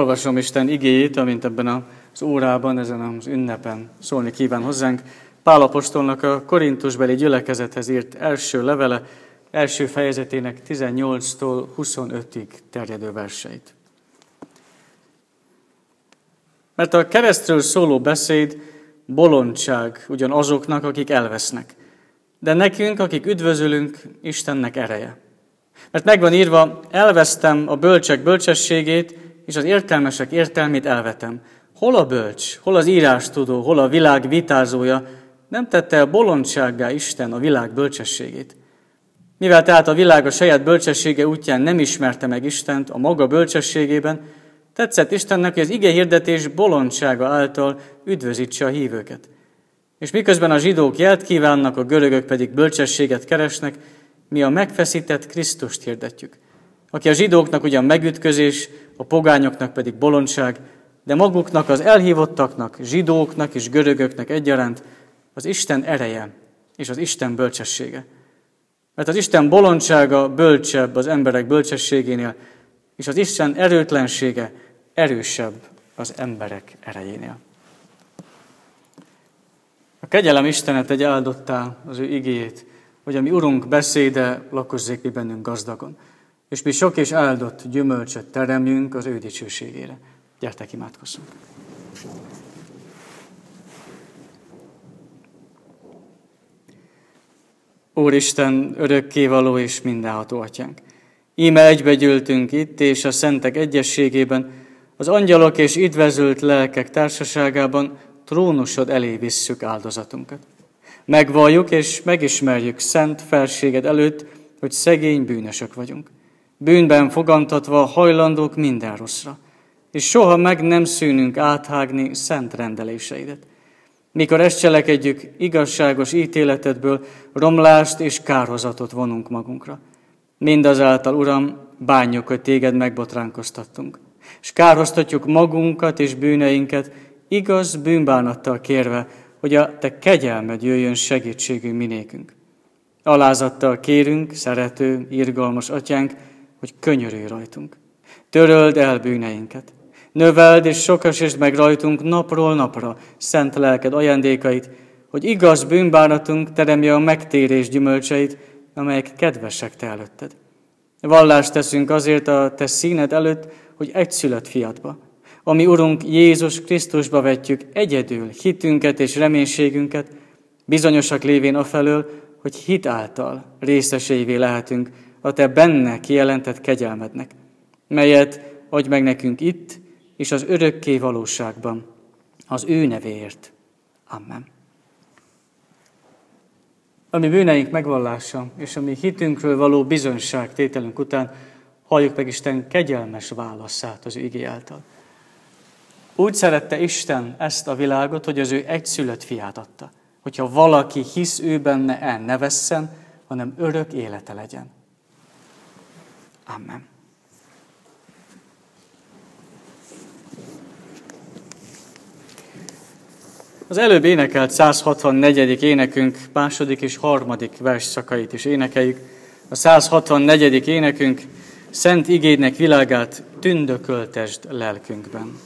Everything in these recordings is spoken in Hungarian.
Olvasom Isten igéjét, amint ebben az órában, ezen az ünnepen szólni kíván hozzánk. Pálapostolnak a Korintusbeli gyülekezethez írt első levele, első fejezetének 18-tól 25-ig terjedő verseit. Mert a keresztről szóló beszéd bolondság ugyan azoknak, akik elvesznek. De nekünk, akik üdvözölünk, Istennek ereje. Mert megvan írva, elvesztem a bölcsek bölcsességét, és az értelmesek értelmét elvetem. Hol a bölcs, hol az írástudó, hol a világ vitázója, nem tette el bolondsággá Isten a világ bölcsességét. Mivel tehát a világ a saját bölcsessége útján nem ismerte meg Istent a maga bölcsességében, tetszett Istennek, hogy az ige hirdetés bolondsága által üdvözítse a hívőket. És miközben a zsidók jelt kívánnak, a görögök pedig bölcsességet keresnek, mi a megfeszített Krisztust hirdetjük, aki a zsidóknak ugyan megütközés, a pogányoknak pedig bolondság, de maguknak az elhívottaknak, zsidóknak és görögöknek egyaránt az Isten ereje és az Isten bölcsessége. Mert az Isten bolondsága bölcsebb az emberek bölcsességénél, és az Isten erőtlensége erősebb az emberek erejénél. A kegyelem Istenet egy áldottá az ő igéjét, hogy a mi Urunk beszéde lakozzék mi bennünk gazdagon, és mi sok és áldott gyümölcsöt teremjünk az ő dicsőségére. Gyertek, imádkozzunk! Úristen, örökkévaló és mindenható atyánk! Íme egybegyűltünk itt, és a szentek egyességében, az angyalok és idvezült lelkek társaságában trónusod elé visszük áldozatunkat. Megvalljuk és megismerjük szent felséged előtt, hogy szegény bűnösök vagyunk. Bűnben fogantatva hajlandók minden rosszra, és soha meg nem szűnünk áthágni szent rendeléseidet. Mikor ezt cselekedjük, igazságos ítéletedből romlást és kárhozatot vonunk magunkra. Mindazáltal, Uram, bánjuk, hogy téged megbotránkoztattunk, és kárhoztatjuk magunkat és bűneinket, igaz bűnbánattal kérve, hogy a te kegyelmed jöjjön segítségünk minékünk. Alázattal kérünk, szerető, irgalmas atyánk, hogy könyörülj rajtunk. Töröld el bűneinket. Növeld és sokasítsd meg rajtunk napról napra szent lelked ajándékait, hogy igaz bűnbánatunk teremje a megtérés gyümölcseit, amelyek kedvesek te előtted. Vallást teszünk azért a te színed előtt, hogy egyszülött fiatba, ami Urunk Jézus Krisztusba vetjük egyedül hitünket és reménységünket, bizonyosak lévén afelől, hogy hit által részeseivé lehetünk a Te benne kijelentett kegyelmednek, melyet adj meg nekünk itt és az örökké valóságban, az ő nevéért. Amen. Ami bűneink megvallása és ami hitünkről való bizonyság tételünk után halljuk meg Isten kegyelmes válaszát az ő igé által. Úgy szerette Isten ezt a világot, hogy az ő egyszülött fiát adta. Hogyha valaki hisz ő benne, el ne vesszen, hanem örök élete legyen. Amen. Az előbb énekelt 164. énekünk második és harmadik versszakait is énekeljük. A 164. énekünk Szent igédnek világát tündököltesd lelkünkben.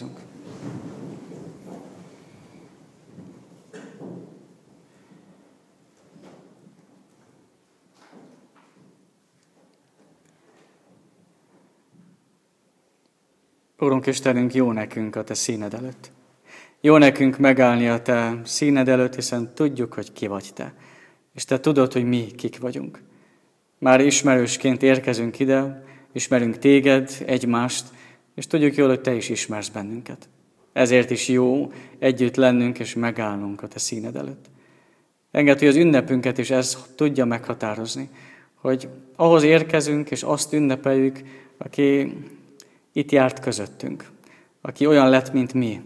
Imádkozzunk. Úrunk Istenünk, jó nekünk a Te színed előtt. Jó nekünk megállni a Te színed előtt, hiszen tudjuk, hogy ki vagy Te. És Te tudod, hogy mi kik vagyunk. Már ismerősként érkezünk ide, ismerünk Téged, egymást, és tudjuk jól, hogy Te is ismersz bennünket. Ezért is jó együtt lennünk és megállnunk a Te színed előtt. Engedd, hogy az ünnepünket is ez tudja meghatározni, hogy ahhoz érkezünk, és azt ünnepeljük, aki itt járt közöttünk, aki olyan lett, mint mi,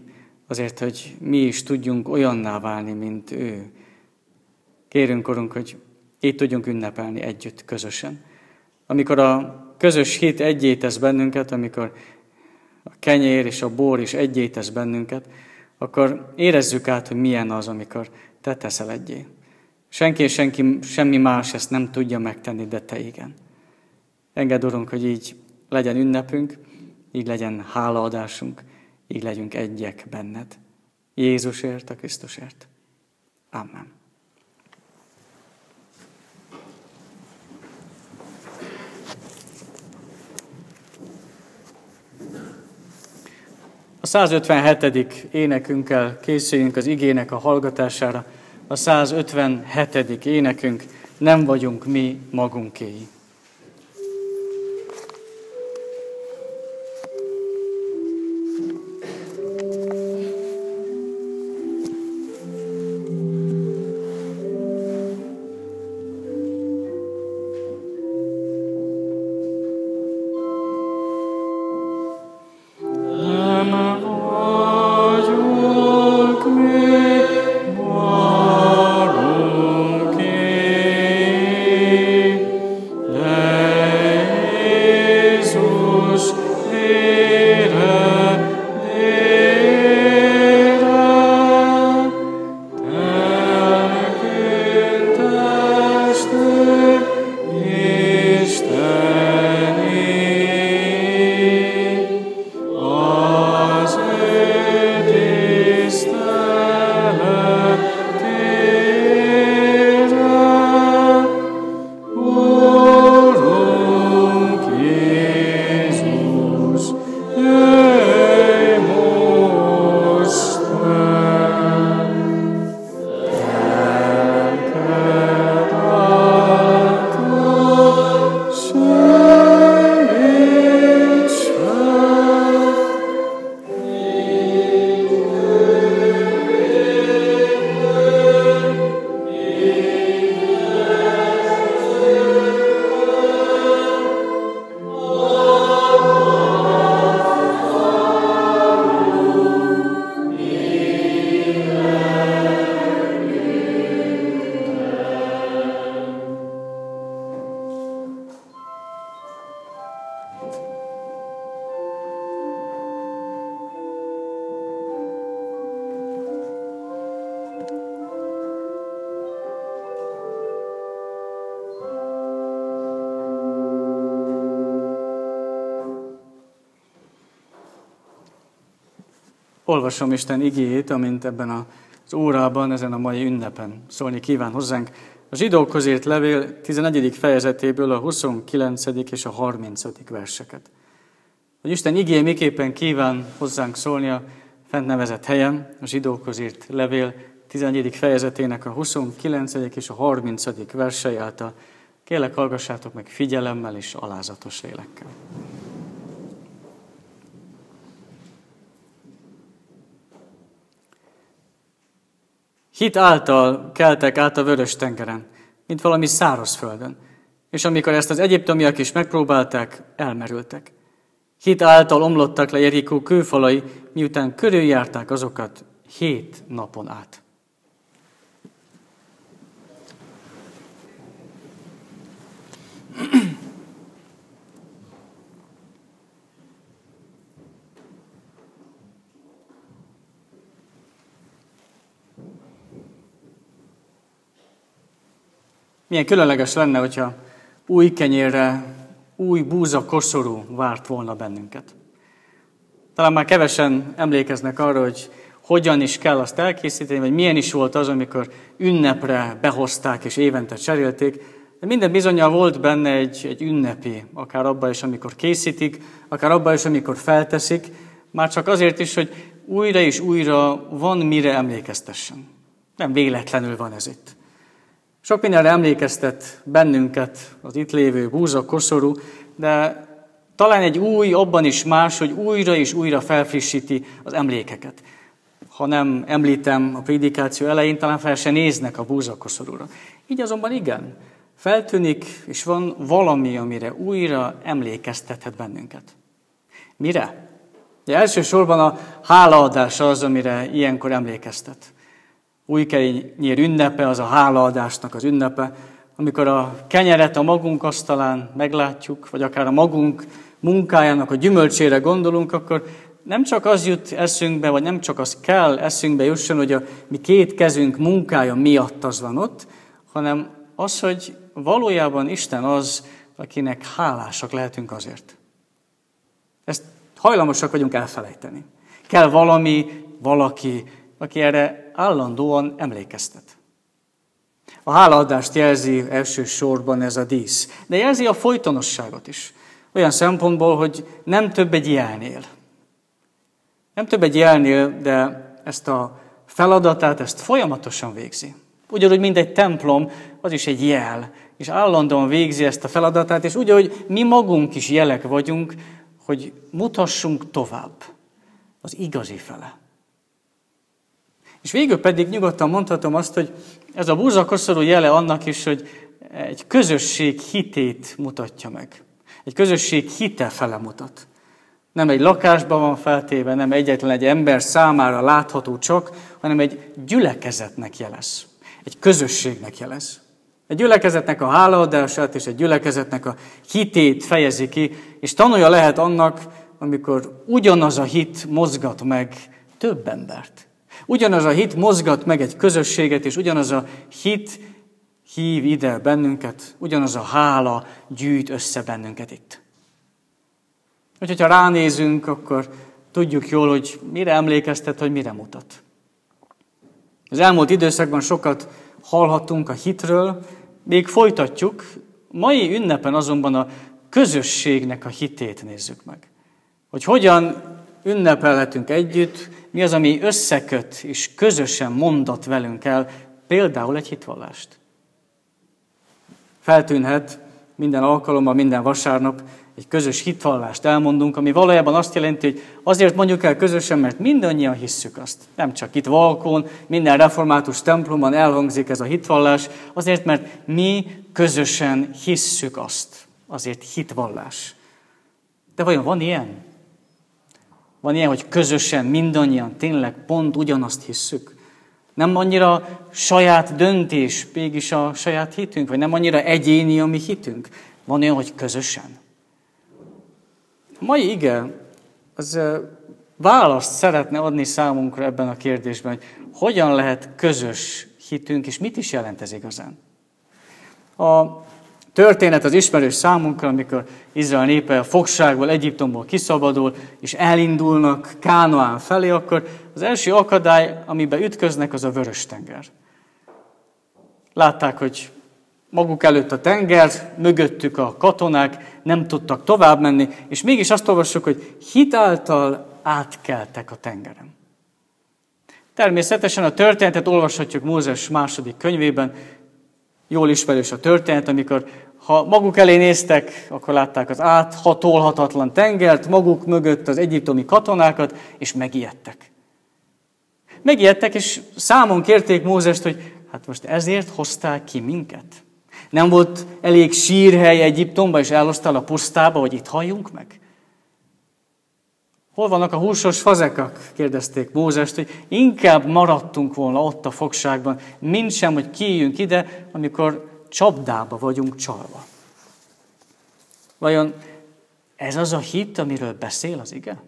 azért, hogy mi is tudjunk olyanná válni, mint ő. Kérünk, Urunk, hogy itt tudjunk ünnepelni együtt, közösen. Amikor a közös hit egyé tesz bennünket, amikor a kenyér és a bor is egyé tesz bennünket, akkor érezzük át, hogy milyen az, amikor te teszel egyé. Senki és senki, semmi más ezt nem tudja megtenni, de te igen. Engedd, Urunk, hogy így legyen ünnepünk, így legyen hálaadásunk, így legyünk egyek benned. Jézusért, a Krisztusért. Amen. 157. énekünkkel készüljünk az igének a hallgatására. A 157. énekünk Nem vagyunk mi magunkéi. Olvasom Isten igéjét, amint ebben az órában, ezen a mai ünnepen szólni kíván hozzánk. A zsidókhoz írt levél 11. fejezetéből a 29. és a 30. verseket. Hogy Isten igéje miképpen kíván hozzánk szólni a fent nevezett helyen, a zsidókhoz írt levél 11. fejezetének a 29. és a 30. versei által. Kérlek, hallgassátok meg figyelemmel és alázatos lélekkel. Hit által keltek át a vörös tengeren, mint valami szárazföldön. És amikor ezt az egyiptomiak is megpróbálták, elmerültek. Hit által omlottak le Jerikó kőfalai, miután körüljárták azokat hét napon át. Milyen különleges lenne, hogyha új kenyérre új búza koszorú várt volna bennünket. Talán már kevesen emlékeznek arra, hogy hogyan is kell azt elkészíteni, vagy milyen is volt az, amikor ünnepre behozták és évente cserélték. De minden bizonyal volt benne egy, egy ünnepi, akár abban is, amikor készítik, akár abban is, amikor felteszik, már csak azért is, hogy újra és újra van mire emlékeztessen. Nem véletlenül van ez itt. Sok mindenre emlékeztet bennünket az itt lévő búza, koszorú, de talán egy új, abban is más, hogy újra és újra felfrissíti az emlékeket. Ha nem említem a prédikáció elején, talán fel se néznek a búzakoszorúra. Így azonban igen, feltűnik, és van valami, amire újra emlékeztethet bennünket. Mire? De elsősorban a hálaadás az, amire ilyenkor emlékeztet. Új kenyér ünnepe, az a hálaadásnak az ünnepe, amikor a kenyeret a magunk asztalán meglátjuk, vagy akár a magunk munkájának a gyümölcsére gondolunk, akkor nem csak az jut eszünkbe, vagy nem csak az kell eszünkbe jusson, hogy a mi két kezünk munkája miatt az van ott, hanem az, hogy valójában Isten az, akinek hálásak lehetünk azért. Ezt hajlamosak vagyunk elfelejteni. Kell valami, valaki, aki erre állandóan emlékeztet. A hálaadást jelzi elsősorban ez a dísz, de jelzi a folytonosságot is. Olyan szempontból, hogy nem több egy jelnél. Nem több egy jelnél, de ezt a feladatát, ezt folyamatosan végzi. Ugyanúgy, mint egy templom, az is egy jel, és állandóan végzi ezt a feladatát, és úgy, mi magunk is jelek vagyunk, hogy mutassunk tovább az igazi fele. És végül pedig nyugodtan mondhatom azt, hogy ez a búzakoszorú jele annak is, hogy egy közösség hitét mutatja meg. Egy közösség hite fele mutat. Nem egy lakásban van feltéve, nem egyetlen egy ember számára látható csak, hanem egy gyülekezetnek jelez. Egy közösségnek jelez. Egy gyülekezetnek a hálaadását és egy gyülekezetnek a hitét fejezi ki, és tanulja lehet annak, amikor ugyanaz a hit mozgat meg több embert. Ugyanaz a hit mozgat meg egy közösséget, és ugyanaz a hit hív ide bennünket, ugyanaz a hála gyűjt össze bennünket itt. Úgyhogy ha ránézünk, akkor tudjuk jól, hogy mire emlékeztet, hogy mire mutat. Az elmúlt időszakban sokat hallhattunk a hitről, még folytatjuk, mai ünnepen azonban a közösségnek a hitét nézzük meg. Hogy hogyan ünnepelhetünk együtt, mi az, ami összeköt és közösen mondat velünk el, például egy hitvallást. Feltűnhet minden alkalommal, minden vasárnap egy közös hitvallást elmondunk, ami valójában azt jelenti, hogy azért mondjuk el közösen, mert mindannyian hisszük azt. Nem csak itt Valkón, minden református templomban elhangzik ez a hitvallás, azért, mert mi közösen hisszük azt. Azért hitvallás. De vajon van ilyen? Van ilyen, hogy közösen, mindannyian tényleg pont ugyanazt hisszük? Nem annyira saját döntés, mégis a saját hitünk, vagy nem annyira egyéni a mi hitünk? Van olyan, hogy közösen? A mai ige az választ szeretne adni számunkra ebben a kérdésben, hogy hogyan lehet közös hitünk, és mit is jelent ez igazán. A történet az ismerős számunkra, amikor Izrael népe a fogságból, Egyiptomból kiszabadul, és elindulnak Kánoán felé, akkor az első akadály, amiben ütköznek, az a Vörös-tenger. Látták, hogy maguk előtt a tenger, mögöttük a katonák, nem tudtak tovább menni, és mégis azt olvassuk, hogy hitáltal átkeltek a tengeren. Természetesen a történetet olvashatjuk Mózes második könyvében, jól ismerős a történet, amikor ha maguk elé néztek, akkor látták az áthatolhatatlan tengert, maguk mögött az egyiptomi katonákat, és megijedtek. Megijedtek, és számon kérték Mózest, hogy hát most ezért hozták ki minket. Nem volt elég sírhely Egyiptomba, és elosztál a pusztába, hogy itt halljunk meg? Hol vannak a húsos fazekak? kérdezték Mózest, hogy inkább maradtunk volna ott a fogságban, mint sem, hogy kijünk ide, amikor csapdába vagyunk csalva. Vajon ez az a hit, amiről beszél az ige?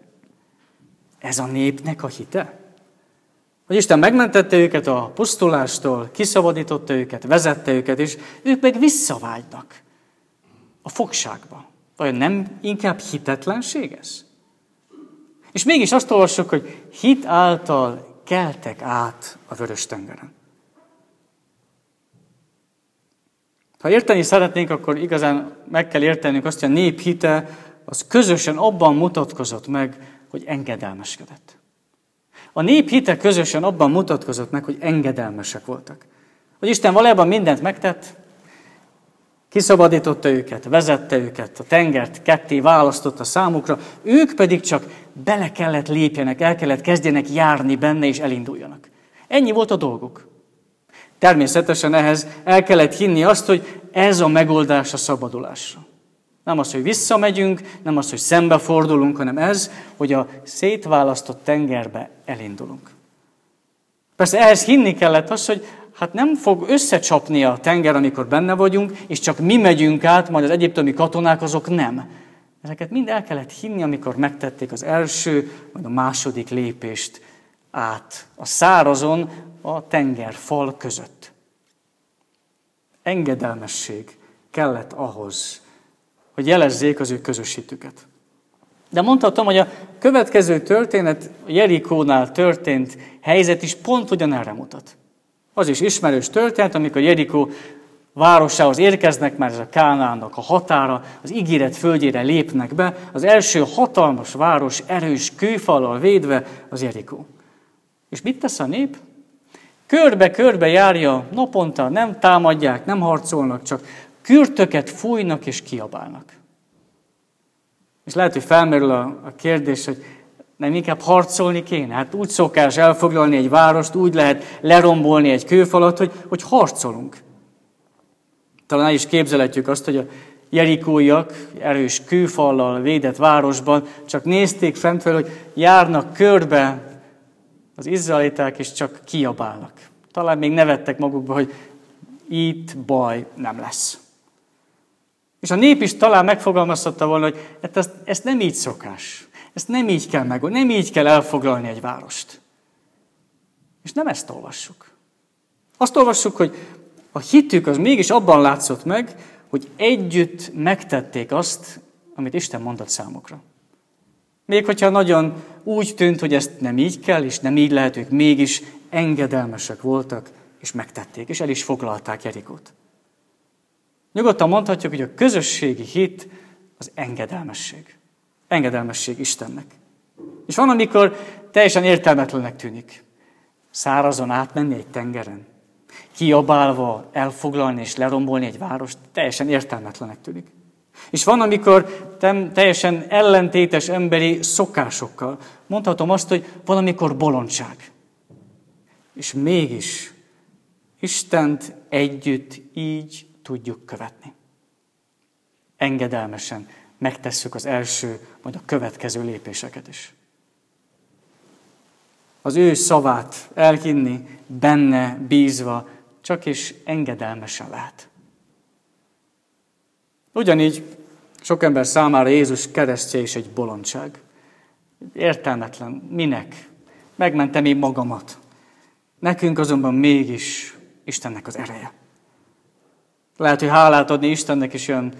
Ez a népnek a hite? Hogy Isten megmentette őket a pusztulástól, kiszabadította őket, vezette őket, és ők meg visszavágynak a fogságba. Vajon nem inkább hitetlenség ez? És mégis azt olvassuk, hogy hit által keltek át a vörös tengeren. Ha érteni szeretnénk, akkor igazán meg kell értenünk azt, hogy a nép hite az közösen abban mutatkozott meg, hogy engedelmeskedett. A nép hite közösen abban mutatkozott meg, hogy engedelmesek voltak. Hogy Isten valójában mindent megtett, kiszabadította őket, vezette őket, a tengert ketté választotta számukra, ők pedig csak bele kellett lépjenek, el kellett kezdjenek járni benne és elinduljanak. Ennyi volt a dolguk. Természetesen ehhez el kellett hinni azt, hogy ez a megoldás a szabadulásra. Nem az, hogy visszamegyünk, nem az, hogy szembefordulunk, hanem ez, hogy a szétválasztott tengerbe elindulunk. Persze ehhez hinni kellett az, hogy hát nem fog összecsapni a tenger, amikor benne vagyunk, és csak mi megyünk át, majd az egyiptomi katonák azok nem. Ezeket mind el kellett hinni, amikor megtették az első, vagy a második lépést át a szárazon, a tenger fal között. Engedelmesség kellett ahhoz, hogy jelezzék az ő közösítüket. De mondhatom, hogy a következő történet, a Jerikónál történt helyzet is pont ugyanerre mutat. Az is ismerős történet, amikor Jerikó városához érkeznek, mert ez a Kánának a határa, az ígéret földjére lépnek be, az első hatalmas város erős kőfallal védve az Jerikó. És mit tesz a nép? Körbe-körbe járja naponta, nem támadják, nem harcolnak, csak kürtöket fújnak és kiabálnak. És lehet, hogy felmerül a, a kérdés, hogy nem inkább harcolni kéne? Hát úgy szokás elfoglalni egy várost, úgy lehet lerombolni egy kőfalat, hogy, hogy harcolunk. Talán is képzeletjük azt, hogy a jerikóiak erős kőfallal védett városban csak nézték fentről, hogy járnak körbe az izraeliták, és csak kiabálnak. Talán még nevettek magukba, hogy itt baj nem lesz. És a nép is talán megfogalmazhatta volna, hogy hát ezt, ezt nem így szokás. Ezt nem így kell meg, nem így kell elfoglalni egy várost. És nem ezt olvassuk. Azt olvassuk, hogy a hitük az mégis abban látszott meg, hogy együtt megtették azt, amit Isten mondott számukra. Még hogyha nagyon úgy tűnt, hogy ezt nem így kell, és nem így lehet, ők mégis engedelmesek voltak, és megtették, és el is foglalták Jerikót. Nyugodtan mondhatjuk, hogy a közösségi hit az engedelmesség. Engedelmesség Istennek. És van, amikor teljesen értelmetlenek tűnik. Szárazon átmenni egy tengeren. Kiabálva elfoglalni és lerombolni egy várost, teljesen értelmetlenek tűnik. És van, amikor teljesen ellentétes emberi szokásokkal. Mondhatom azt, hogy van, amikor bolondság. És mégis Istent együtt így tudjuk követni. Engedelmesen megtesszük az első, majd a következő lépéseket is. Az ő szavát elhinni, benne bízva, csak is engedelmesen lehet. Ugyanígy sok ember számára Jézus keresztje is egy bolondság. Értelmetlen. Minek? Megmentem én magamat. Nekünk azonban mégis Istennek az ereje. Lehet, hogy hálát adni Istennek is olyan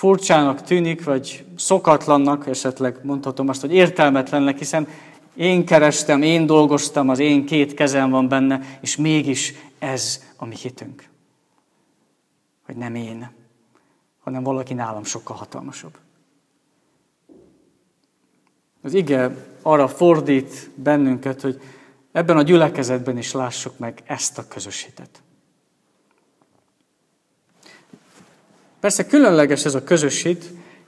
furcsának tűnik, vagy szokatlannak, esetleg mondhatom azt, hogy értelmetlennek, hiszen én kerestem, én dolgoztam, az én két kezem van benne, és mégis ez a mi hitünk. Hogy nem én, hanem valaki nálam sokkal hatalmasabb. Az ige arra fordít bennünket, hogy ebben a gyülekezetben is lássuk meg ezt a közös hitet. Persze különleges ez a közösség,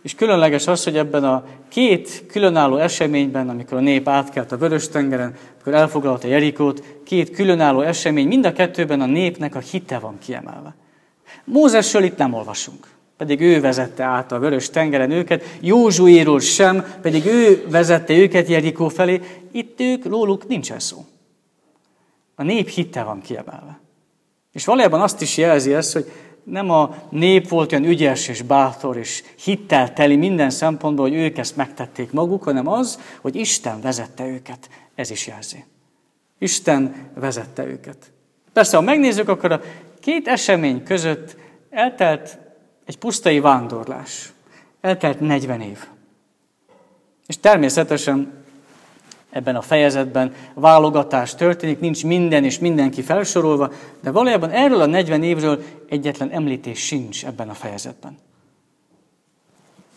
és különleges az, hogy ebben a két különálló eseményben, amikor a nép átkelt a Vörös-tengeren, amikor elfoglalta Jerikót, két különálló esemény, mind a kettőben a népnek a hite van kiemelve. Mózesről itt nem olvasunk, pedig ő vezette át a Vörös-tengeren őket, Józsuéról sem, pedig ő vezette őket Jerikó felé, itt ők, róluk nincsen szó. A nép hite van kiemelve. És valójában azt is jelzi ez, hogy nem a nép volt olyan ügyes és bátor és hittel teli minden szempontból, hogy ők ezt megtették maguk, hanem az, hogy Isten vezette őket. Ez is jelzi. Isten vezette őket. Persze, ha megnézzük, akkor a két esemény között eltelt egy pusztai vándorlás. Eltelt 40 év. És természetesen ebben a fejezetben válogatás történik, nincs minden és mindenki felsorolva, de valójában erről a 40 évről egyetlen említés sincs ebben a fejezetben.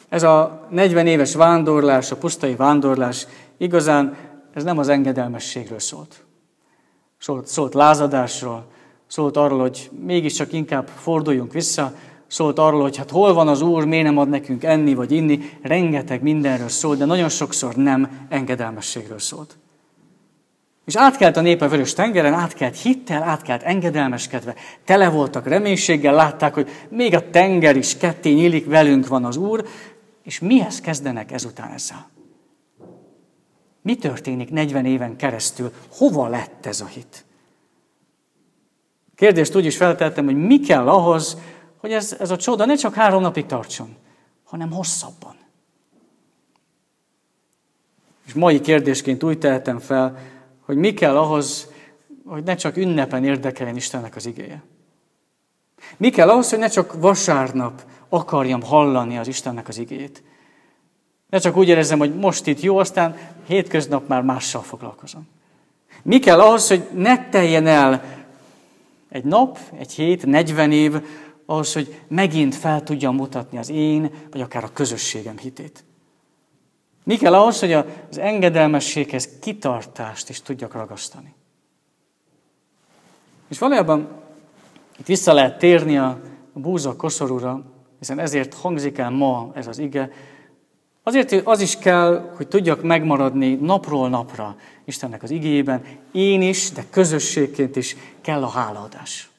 Ez a 40 éves vándorlás, a pusztai vándorlás igazán ez nem az engedelmességről szólt. Szólt, szólt lázadásról, szólt arról, hogy mégiscsak inkább forduljunk vissza, szólt arról, hogy hát hol van az Úr, miért nem ad nekünk enni vagy inni, rengeteg mindenről szólt, de nagyon sokszor nem engedelmességről szólt. És átkelt a nép a vörös tengeren, átkelt hittel, átkelt engedelmeskedve, tele voltak reménységgel, látták, hogy még a tenger is ketté nyílik, velünk van az Úr, és mihez kezdenek ezután ezzel? Mi történik 40 éven keresztül? Hova lett ez a hit? Kérdést úgy is feltettem, hogy mi kell ahhoz, hogy ez, ez a csoda ne csak három napig tartson, hanem hosszabban. És mai kérdésként úgy tehetem fel, hogy mi kell ahhoz, hogy ne csak ünnepen érdekeljen Istennek az igéje. Mi kell ahhoz, hogy ne csak vasárnap akarjam hallani az Istennek az igéjét. Ne csak úgy érezzem, hogy most itt jó, aztán hétköznap már mással foglalkozom. Mi kell ahhoz, hogy ne teljen el egy nap, egy hét, 40 év, ahhoz, hogy megint fel tudjam mutatni az én, vagy akár a közösségem hitét. Mi kell ahhoz, hogy az engedelmességhez kitartást is tudjak ragasztani. És valójában itt vissza lehet térni a búza koszorúra, hiszen ezért hangzik el ma ez az ige, Azért az is kell, hogy tudjak megmaradni napról napra Istennek az igében. Én is, de közösségként is kell a hálaadás.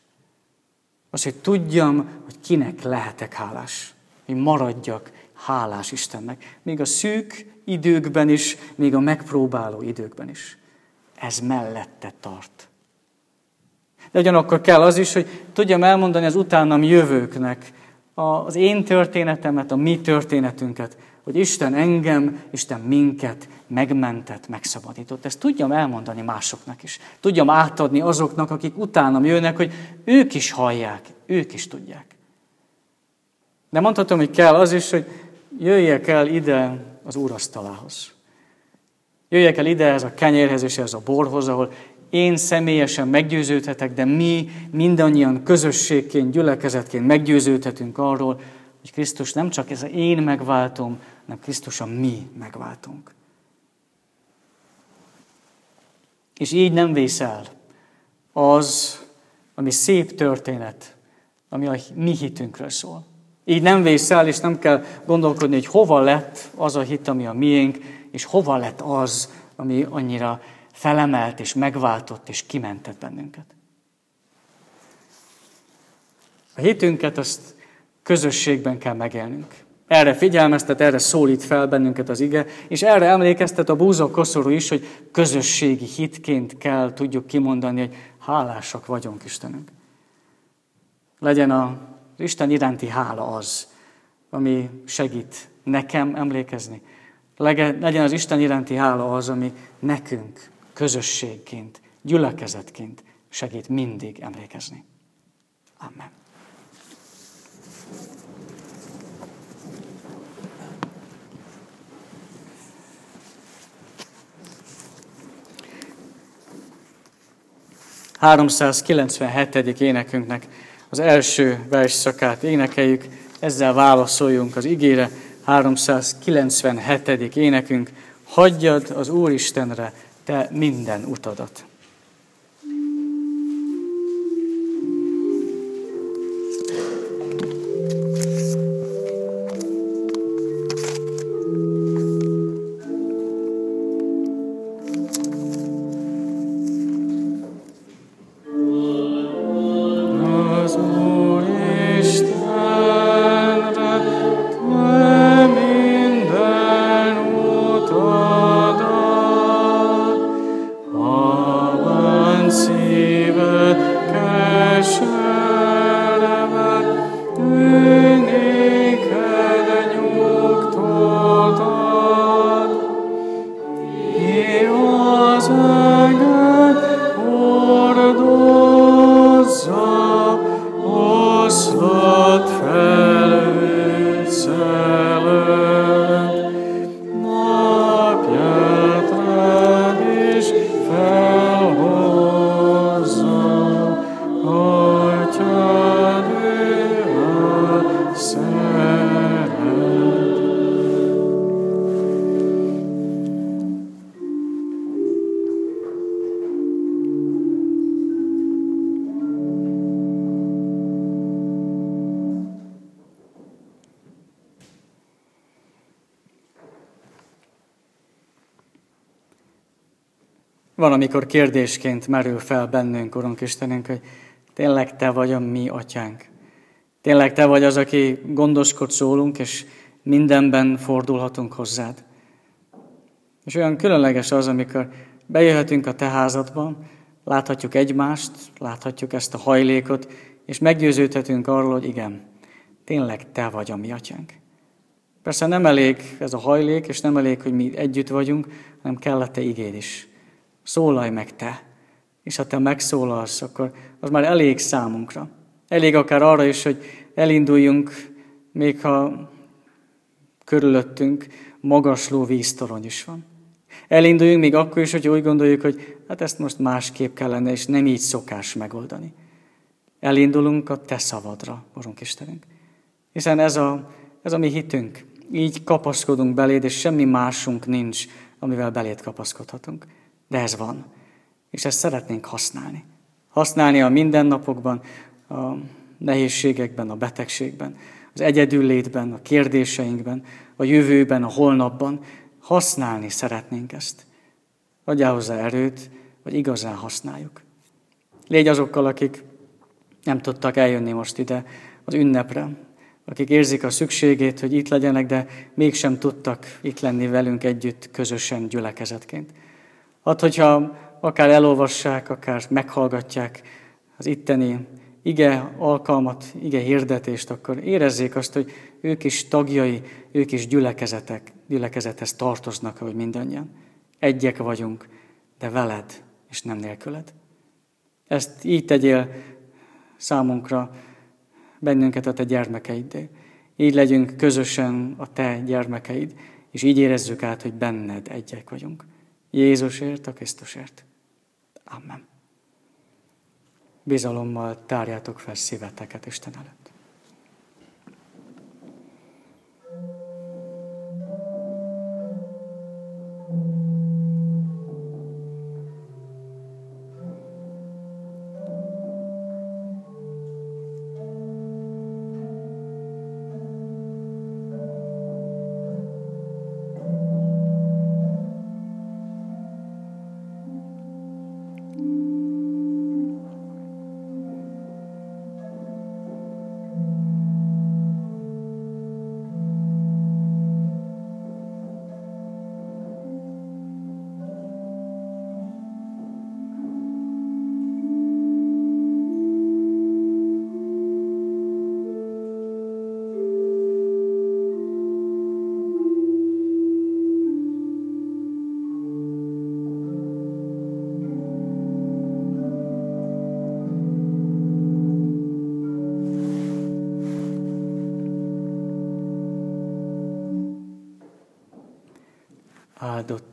Az, hogy tudjam, hogy kinek lehetek hálás. Hogy maradjak hálás Istennek. Még a szűk időkben is, még a megpróbáló időkben is. Ez mellette tart. De ugyanakkor kell az is, hogy tudjam elmondani az utánam jövőknek az én történetemet, a mi történetünket, hogy Isten engem, Isten minket megmentett, megszabadított. Ezt tudjam elmondani másoknak is. Tudjam átadni azoknak, akik utánam jönnek, hogy ők is hallják, ők is tudják. De mondhatom, hogy kell az is, hogy jöjjek el ide az úrasztalához. Jöjjek el ide ez a kenyérhez és ez a borhoz, ahol én személyesen meggyőződhetek, de mi mindannyian közösségként, gyülekezetként meggyőződhetünk arról, hogy Krisztus nem csak ez a én megváltom, hanem Krisztus a mi megváltunk. És így nem vész el az, ami szép történet, ami a mi hitünkről szól. Így nem vész el, és nem kell gondolkodni, hogy hova lett az a hit, ami a miénk, és hova lett az, ami annyira felemelt, és megváltott, és kimentett bennünket. A hitünket azt közösségben kell megélnünk. Erre figyelmeztet, erre szólít fel bennünket az ige, és erre emlékeztet a búzó koszorú is, hogy közösségi hitként kell tudjuk kimondani, hogy hálásak vagyunk Istenünk. Legyen az Isten iránti hála az, ami segít nekem emlékezni. Legyen az Isten iránti hála az, ami nekünk közösségként, gyülekezetként segít mindig emlékezni. Amen. 397. énekünknek az első versszakát énekeljük, ezzel válaszoljunk az igére. 397. énekünk, hagyjad az Úristenre te minden utadat. Van, amikor kérdésként merül fel bennünk, Urunk Istenünk, hogy tényleg Te vagy a mi atyánk. Tényleg Te vagy az, aki gondoskodsz rólunk, és mindenben fordulhatunk hozzád. És olyan különleges az, amikor bejöhetünk a Te házadba, láthatjuk egymást, láthatjuk ezt a hajlékot, és meggyőződhetünk arról, hogy igen, tényleg Te vagy a mi atyánk. Persze nem elég ez a hajlék, és nem elég, hogy mi együtt vagyunk, hanem kell a Te igéd is. Szólalj meg Te, és ha Te megszólalsz, akkor az már elég számunkra. Elég akár arra is, hogy elinduljunk, még ha körülöttünk magasló víztorony is van. Elinduljunk még akkor is, hogy úgy gondoljuk, hogy hát ezt most másképp kellene, és nem így szokás megoldani. Elindulunk a Te szavadra, Urunk Istenünk. Hiszen ez a, ez a mi hitünk. Így kapaszkodunk beléd, és semmi másunk nincs, amivel beléd kapaszkodhatunk. De ez van. És ezt szeretnénk használni. Használni a mindennapokban, a nehézségekben, a betegségben, az egyedüllétben, a kérdéseinkben, a jövőben, a holnapban. Használni szeretnénk ezt. Adjál hozzá erőt, hogy igazán használjuk. Légy azokkal, akik nem tudtak eljönni most ide az ünnepre, akik érzik a szükségét, hogy itt legyenek, de mégsem tudtak itt lenni velünk együtt közösen gyülekezetként. Hadd, hogyha akár elolvassák, akár meghallgatják az itteni ige alkalmat, ige hirdetést, akkor érezzék azt, hogy ők is tagjai, ők is gyülekezetek, gyülekezethez tartoznak, hogy mindannyian. Egyek vagyunk, de veled, és nem nélküled. Ezt így tegyél számunkra, bennünket a te gyermekeiddé. Így legyünk közösen a te gyermekeid, és így érezzük át, hogy benned egyek vagyunk. Jézusért, a Krisztusért. Amen. Bizalommal tárjátok fel szíveteket Isten előtt.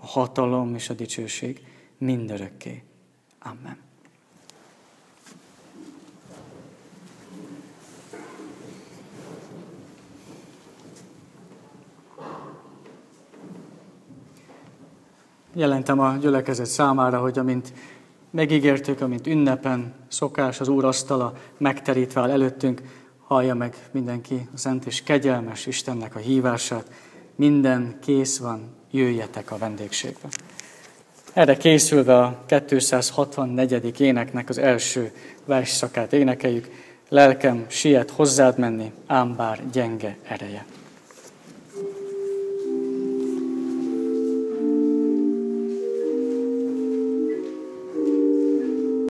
a hatalom és a dicsőség mindörökké. Amen. Jelentem a gyülekezet számára, hogy amint megígértük, amint ünnepen szokás az Úr asztala megterítve áll előttünk, hallja meg mindenki a szent és kegyelmes Istennek a hívását. Minden kész van, jöjjetek a vendégségbe. Erre készülve a 264. éneknek az első versszakát énekeljük. Lelkem siet hozzád menni, ám bár gyenge ereje.